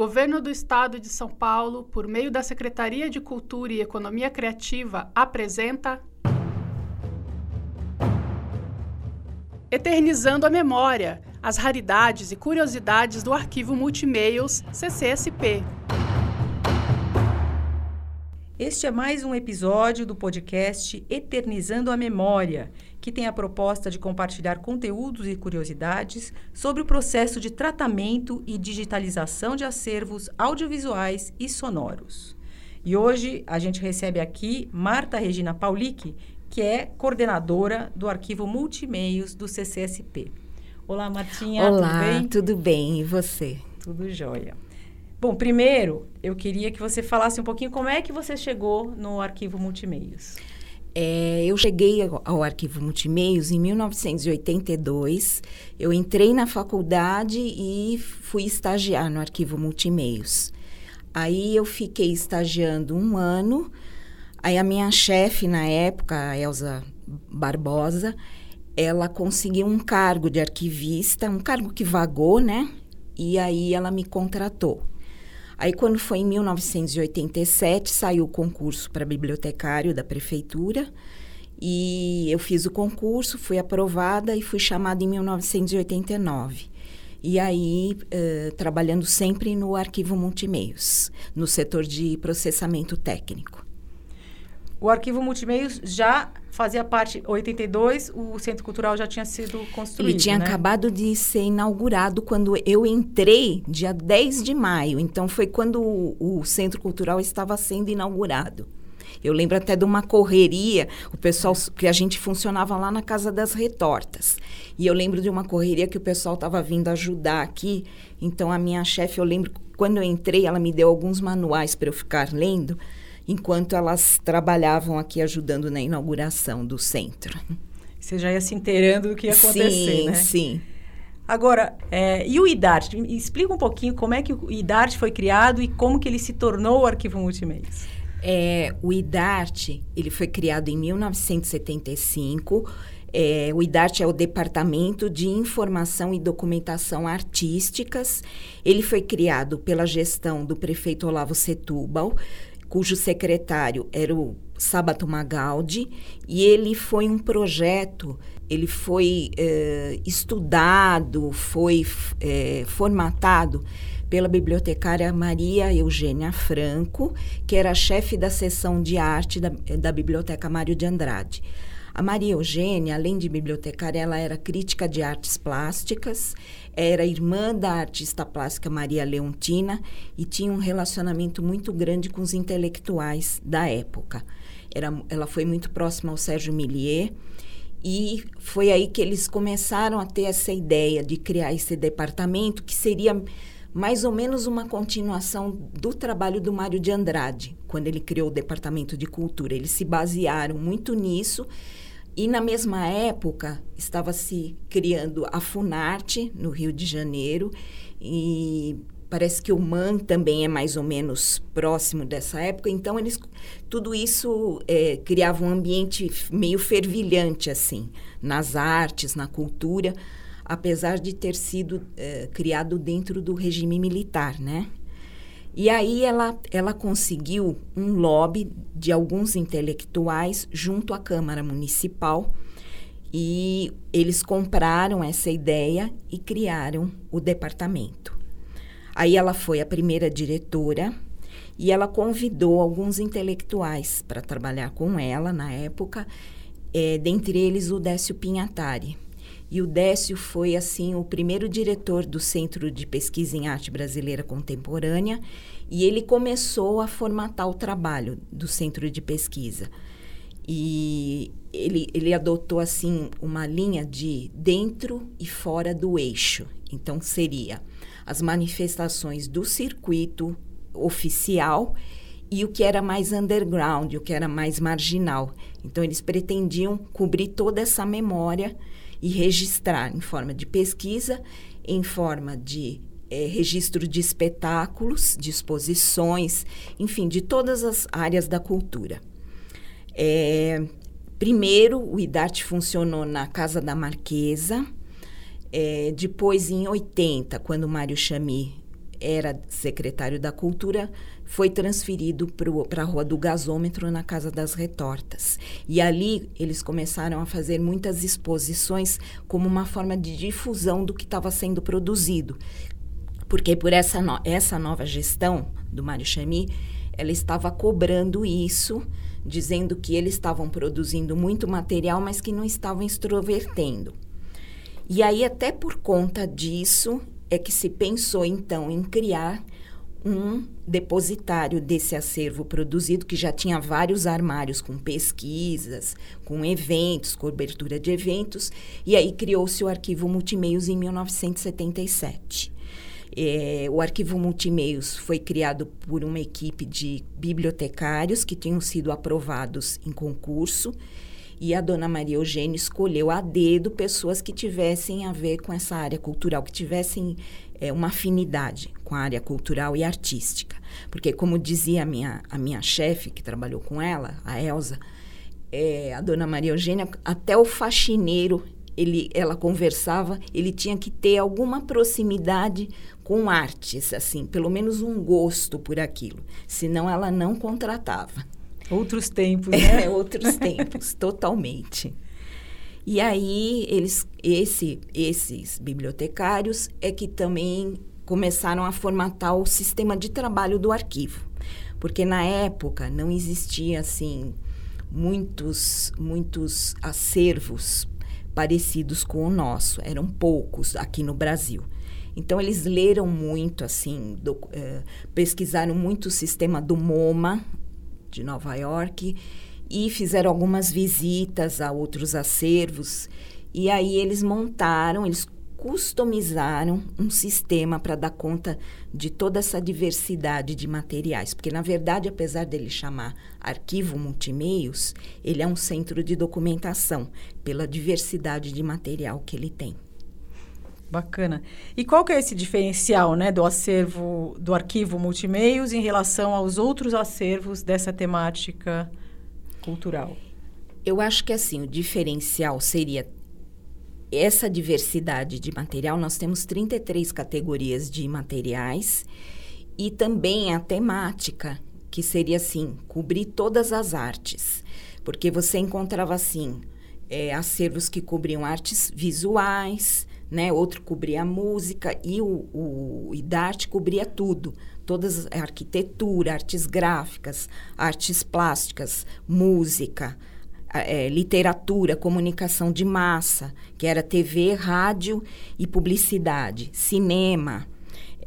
Governo do Estado de São Paulo, por meio da Secretaria de Cultura e Economia Criativa, apresenta. Eternizando a Memória as raridades e curiosidades do arquivo Multimeios CCSP. Este é mais um episódio do podcast Eternizando a Memória, que tem a proposta de compartilhar conteúdos e curiosidades sobre o processo de tratamento e digitalização de acervos audiovisuais e sonoros. E hoje a gente recebe aqui Marta Regina Paulic, que é coordenadora do arquivo Multimeios do CCSP. Olá, Martinha, Olá, tudo bem? tudo bem, e você? Tudo jóia. Bom, primeiro, eu queria que você falasse um pouquinho como é que você chegou no arquivo Multimeios. É, eu cheguei ao, ao Arquivo Multimeios em 1982. Eu entrei na faculdade e fui estagiar no Arquivo Multimeios. Aí eu fiquei estagiando um ano. Aí a minha chefe na época, a Elza Barbosa, ela conseguiu um cargo de arquivista, um cargo que vagou, né? E aí ela me contratou. Aí, quando foi em 1987, saiu o concurso para bibliotecário da prefeitura. E eu fiz o concurso, fui aprovada e fui chamada em 1989. E aí, uh, trabalhando sempre no arquivo multimeios, no setor de processamento técnico. O arquivo multimeios já fazia parte, 82, o Centro Cultural já tinha sido construído, Ele tinha né? acabado de ser inaugurado quando eu entrei, dia 10 de maio. Então, foi quando o, o Centro Cultural estava sendo inaugurado. Eu lembro até de uma correria, o pessoal que a gente funcionava lá na Casa das Retortas. E eu lembro de uma correria que o pessoal estava vindo ajudar aqui. Então a minha chefe, eu lembro quando eu entrei, ela me deu alguns manuais para eu ficar lendo, enquanto elas trabalhavam aqui ajudando na inauguração do centro. Você já ia se inteirando do que ia acontecer, sim, né? Sim. Agora, é, e o IDART? Explica um pouquinho como é que o IDART foi criado e como que ele se tornou o arquivo multimeios. É, o IDART, ele foi criado em 1975. É, o IDART é o Departamento de Informação e Documentação Artísticas. Ele foi criado pela gestão do prefeito Olavo Setúbal, cujo secretário era o Sabato Magaldi, e ele foi um projeto, ele foi é, estudado, foi é, formatado pela bibliotecária Maria Eugênia Franco, que era chefe da seção de arte da, da Biblioteca Mário de Andrade. A Maria Eugênia, além de bibliotecária, ela era crítica de artes plásticas, era irmã da artista plástica Maria Leontina e tinha um relacionamento muito grande com os intelectuais da época. Era, ela foi muito próxima ao Sérgio Millier e foi aí que eles começaram a ter essa ideia de criar esse departamento que seria mais ou menos uma continuação do trabalho do Mário de Andrade, quando ele criou o Departamento de Cultura. Eles se basearam muito nisso e, na mesma época, estava se criando a Funarte, no Rio de Janeiro, e parece que o MAN também é mais ou menos próximo dessa época. Então, eles tudo isso é, criava um ambiente meio fervilhante, assim, nas artes, na cultura, apesar de ter sido é, criado dentro do regime militar, né? E aí ela, ela conseguiu um lobby de alguns intelectuais junto à Câmara Municipal e eles compraram essa ideia e criaram o departamento. Aí ela foi a primeira diretora e ela convidou alguns intelectuais para trabalhar com ela na época, é, dentre eles o Décio Pinhatari. E o Décio foi, assim, o primeiro diretor do Centro de Pesquisa em Arte Brasileira Contemporânea e ele começou a formatar o trabalho do Centro de Pesquisa. E ele, ele adotou, assim, uma linha de dentro e fora do eixo. Então, seria as manifestações do circuito oficial e o que era mais underground, o que era mais marginal. Então, eles pretendiam cobrir toda essa memória e registrar em forma de pesquisa, em forma de é, registro de espetáculos, de exposições, enfim, de todas as áreas da cultura. É, primeiro, o IDART funcionou na Casa da Marquesa, é, depois, em 80, quando Mário Chami era secretário da Cultura, foi transferido para a Rua do Gasômetro, na Casa das Retortas. E ali eles começaram a fazer muitas exposições como uma forma de difusão do que estava sendo produzido. Porque por essa, no essa nova gestão do Mário Chami, ela estava cobrando isso, dizendo que eles estavam produzindo muito material, mas que não estavam extrovertendo. E aí, até por conta disso, é que se pensou então em criar um depositário desse acervo produzido, que já tinha vários armários com pesquisas, com eventos, cobertura de eventos, e aí criou-se o Arquivo Multimeios em 1977. É, o Arquivo Multimeios foi criado por uma equipe de bibliotecários que tinham sido aprovados em concurso e a dona Maria Eugênia escolheu a dedo pessoas que tivessem a ver com essa área cultural, que tivessem é, uma afinidade com a área cultural e artística. Porque, como dizia a minha, a minha chefe, que trabalhou com ela, a Elza, é, a dona Maria Eugênia, até o faxineiro, ele, ela conversava, ele tinha que ter alguma proximidade com artes, assim, pelo menos um gosto por aquilo. Senão ela não contratava. Outros tempos, né? É, outros tempos, totalmente. E aí, eles, esse, esses bibliotecários é que também começaram a formatar o sistema de trabalho do arquivo. Porque na época não existia, assim, muitos, muitos acervos parecidos com o nosso. Eram poucos aqui no Brasil. Então, eles leram muito, assim, do, eh, pesquisaram muito o sistema do MoMA, de Nova York e fizeram algumas visitas a outros acervos. E aí eles montaram, eles customizaram um sistema para dar conta de toda essa diversidade de materiais. Porque, na verdade, apesar dele chamar arquivo multimeios, ele é um centro de documentação pela diversidade de material que ele tem. Bacana. E qual que é esse diferencial, né, do acervo do arquivo multimeios em relação aos outros acervos dessa temática cultural? Eu acho que assim, o diferencial seria essa diversidade de material. Nós temos 33 categorias de materiais e também a temática, que seria assim, cobrir todas as artes. Porque você encontrava assim, é, acervos que cobriam artes visuais, né? Outro cobria a música e o, o IDART cobria tudo. Todas a arquitetura, artes gráficas, artes plásticas, música, é, literatura, comunicação de massa, que era TV, rádio e publicidade, cinema.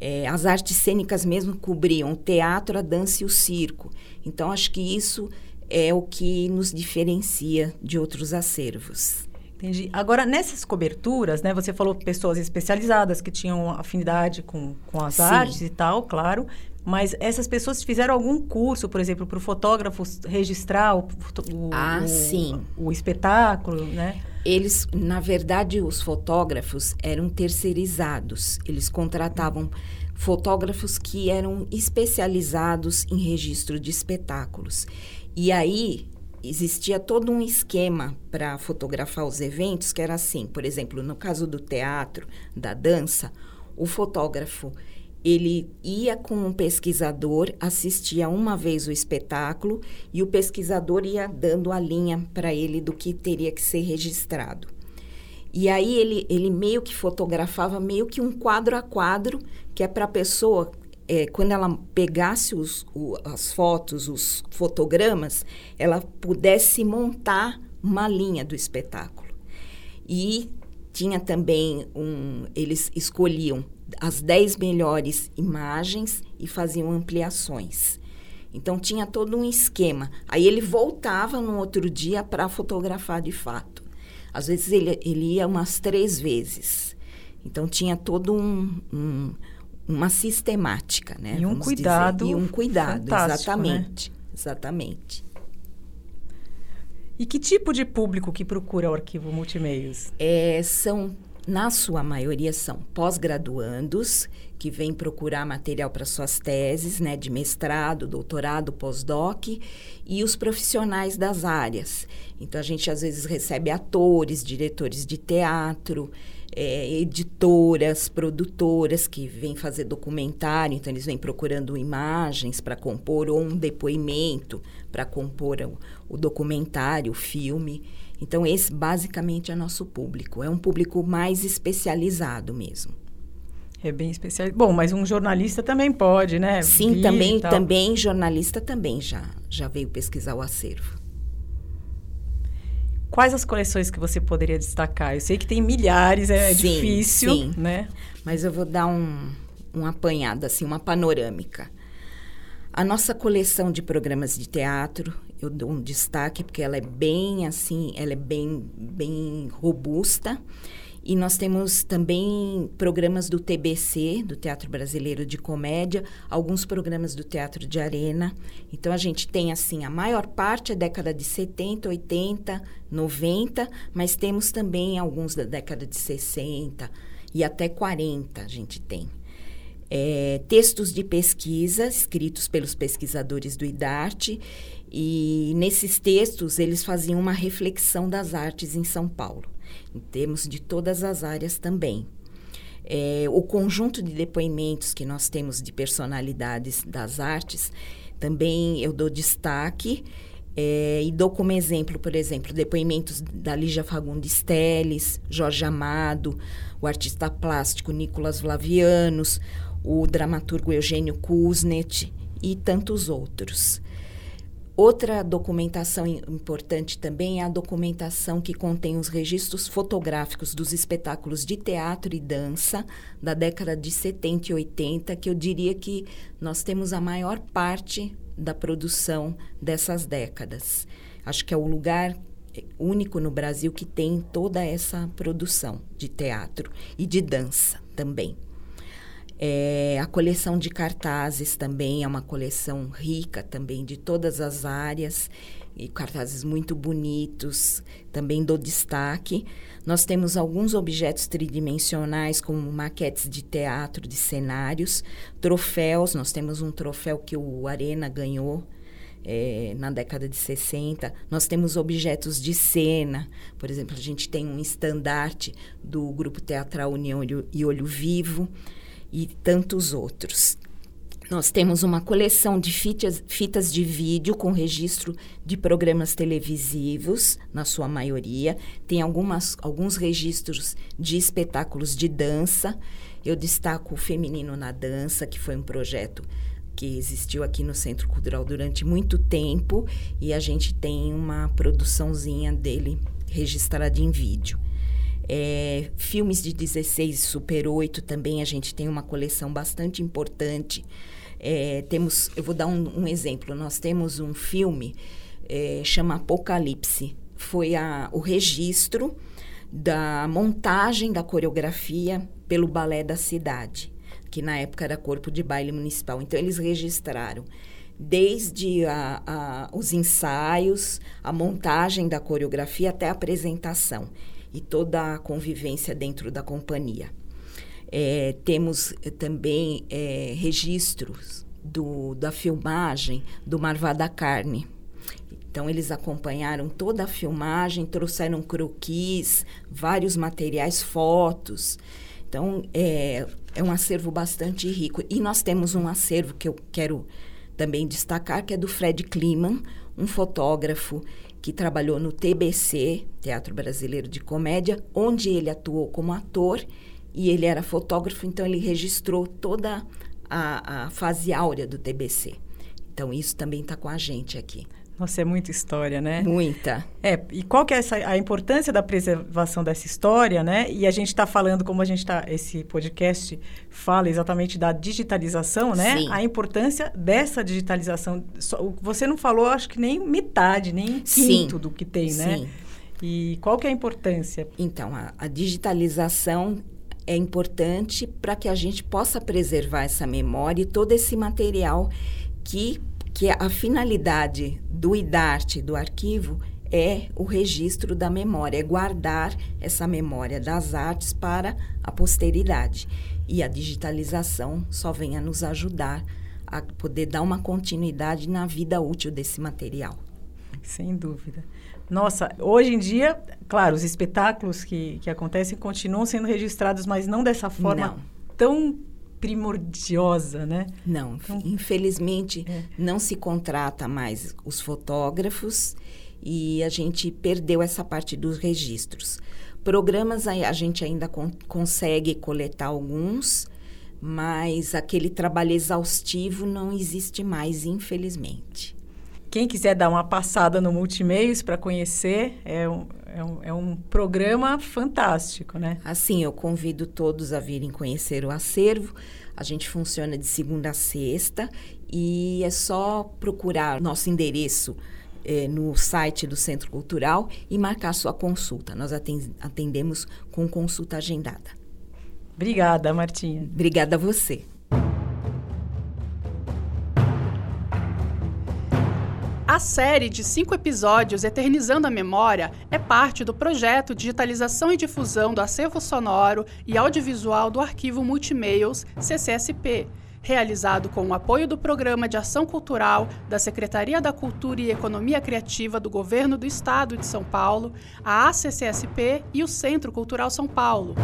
É, as artes cênicas mesmo cobriam o teatro, a dança e o circo. Então, acho que isso é o que nos diferencia de outros acervos. Entendi. Agora, nessas coberturas, né, você falou pessoas especializadas que tinham afinidade com, com as Sim. artes e tal, claro. Mas essas pessoas fizeram algum curso, por exemplo, para o fotógrafo registrar o, o, ah, o, sim. o espetáculo, né? Eles, na verdade, os fotógrafos eram terceirizados. Eles contratavam fotógrafos que eram especializados em registro de espetáculos. E aí existia todo um esquema para fotografar os eventos que era assim, por exemplo, no caso do teatro, da dança, o fotógrafo ele ia com um pesquisador, assistia uma vez o espetáculo e o pesquisador ia dando a linha para ele do que teria que ser registrado. E aí ele, ele meio que fotografava meio que um quadro a quadro, que é para a pessoa é, quando ela pegasse os, o, as fotos, os fotogramas, ela pudesse montar uma linha do espetáculo. E tinha também um. Eles escolhiam as 10 melhores imagens e faziam ampliações. Então tinha todo um esquema. Aí ele voltava no outro dia para fotografar de fato. Às vezes ele, ele ia umas três vezes. Então tinha todo um, um uma sistemática, né? E um cuidado. Dizer. E um cuidado, né? exatamente. Né? Exatamente. E que tipo de público que procura o arquivo multimeios? É, são na sua maioria, são pós-graduandos que vêm procurar material para suas teses, né, de mestrado, doutorado, pós-doc, e os profissionais das áreas. Então, a gente às vezes recebe atores, diretores de teatro, é, editoras, produtoras que vêm fazer documentário, então eles vêm procurando imagens para compor ou um depoimento para compor o, o documentário, o filme. Então, esse basicamente é nosso público. É um público mais especializado mesmo. É bem especial. Bom, mas um jornalista também pode, né? Sim, Vir também, também jornalista também já já veio pesquisar o acervo. Quais as coleções que você poderia destacar? Eu sei que tem milhares, é sim, difícil, sim. né? Mas eu vou dar um, um apanhado, assim, uma panorâmica. A nossa coleção de programas de teatro, eu dou um destaque porque ela é bem assim, ela é bem, bem robusta. E nós temos também programas do TBC, do Teatro Brasileiro de Comédia, alguns programas do Teatro de Arena. Então a gente tem assim, a maior parte é década de 70, 80, 90, mas temos também alguns da década de 60 e até 40 a gente tem. É, textos de pesquisa escritos pelos pesquisadores do IDARTE e nesses textos eles faziam uma reflexão das artes em São Paulo em termos de todas as áreas também. É, o conjunto de depoimentos que nós temos de personalidades das artes, também eu dou destaque é, e dou como exemplo, por exemplo, depoimentos da Lígia Fagundes Teles, Jorge Amado, o artista plástico Nicolas Vlavianos, o dramaturgo Eugênio Kuznet e tantos outros. Outra documentação importante também é a documentação que contém os registros fotográficos dos espetáculos de teatro e dança da década de 70 e 80, que eu diria que nós temos a maior parte da produção dessas décadas. Acho que é o lugar único no Brasil que tem toda essa produção de teatro e de dança também. É, a coleção de cartazes também é uma coleção rica também de todas as áreas e cartazes muito bonitos, também dou destaque. Nós temos alguns objetos tridimensionais, como maquetes de teatro, de cenários, troféus. Nós temos um troféu que o Arena ganhou é, na década de 60. Nós temos objetos de cena, por exemplo, a gente tem um estandarte do Grupo Teatral União e Olho Vivo e tantos outros. Nós temos uma coleção de fitas, fitas de vídeo com registro de programas televisivos, na sua maioria. Tem algumas, alguns registros de espetáculos de dança. Eu destaco o Feminino na Dança, que foi um projeto que existiu aqui no Centro Cultural durante muito tempo e a gente tem uma produçãozinha dele registrada em vídeo. É, filmes de 16 Super 8 também a gente tem uma coleção bastante importante. É, temos, eu vou dar um, um, exemplo. Nós temos um filme é, chama Apocalipse. Foi a, o registro da montagem da coreografia pelo balé da cidade, que na época era corpo de baile municipal. Então eles registraram desde a, a, os ensaios, a montagem da coreografia até a apresentação e toda a convivência dentro da companhia. É, temos eh, também é, registros do, da filmagem do Marvada Carne. Então, eles acompanharam toda a filmagem, trouxeram croquis, vários materiais, fotos. Então, é, é um acervo bastante rico. E nós temos um acervo que eu quero também destacar, que é do Fred Kliman, um fotógrafo que trabalhou no TBC, Teatro Brasileiro de Comédia, onde ele atuou como ator e ele era fotógrafo, então ele registrou toda a, a fase áurea do TBC. Então isso também está com a gente aqui. Nossa, é muita história, né? Muita. É, e qual que é essa, a importância da preservação dessa história, né? E a gente está falando, como a gente está, esse podcast fala exatamente da digitalização, né? Sim. A importância dessa digitalização. Você não falou, acho que nem metade, nem quinto Sim. do que tem, né? Sim. E qual que é a importância? Então, a, a digitalização é importante para que a gente possa preservar essa memória e todo esse material que que a finalidade do IDART, do arquivo, é o registro da memória, é guardar essa memória das artes para a posteridade. E a digitalização só vem a nos ajudar a poder dar uma continuidade na vida útil desse material. Sem dúvida. Nossa, hoje em dia, claro, os espetáculos que, que acontecem continuam sendo registrados, mas não dessa forma não. tão primordiosa, né? Não, então, infelizmente é. não se contrata mais os fotógrafos e a gente perdeu essa parte dos registros. Programas a, gente ainda con consegue coletar alguns, mas aquele trabalho exaustivo não existe mais, infelizmente. Quem quiser dar uma passada no Multimeios para conhecer, é um, é, um, é um programa fantástico, né? Assim, eu convido todos a virem conhecer o acervo. A gente funciona de segunda a sexta e é só procurar nosso endereço é, no site do Centro Cultural e marcar sua consulta. Nós atendemos com consulta agendada. Obrigada, Martinha. Obrigada a você. A série de cinco episódios Eternizando a Memória é parte do projeto Digitalização e Difusão do Acervo Sonoro e Audiovisual do Arquivo Multimails, CCSP, realizado com o apoio do Programa de Ação Cultural da Secretaria da Cultura e Economia Criativa do Governo do Estado de São Paulo, a ACCSP e o Centro Cultural São Paulo.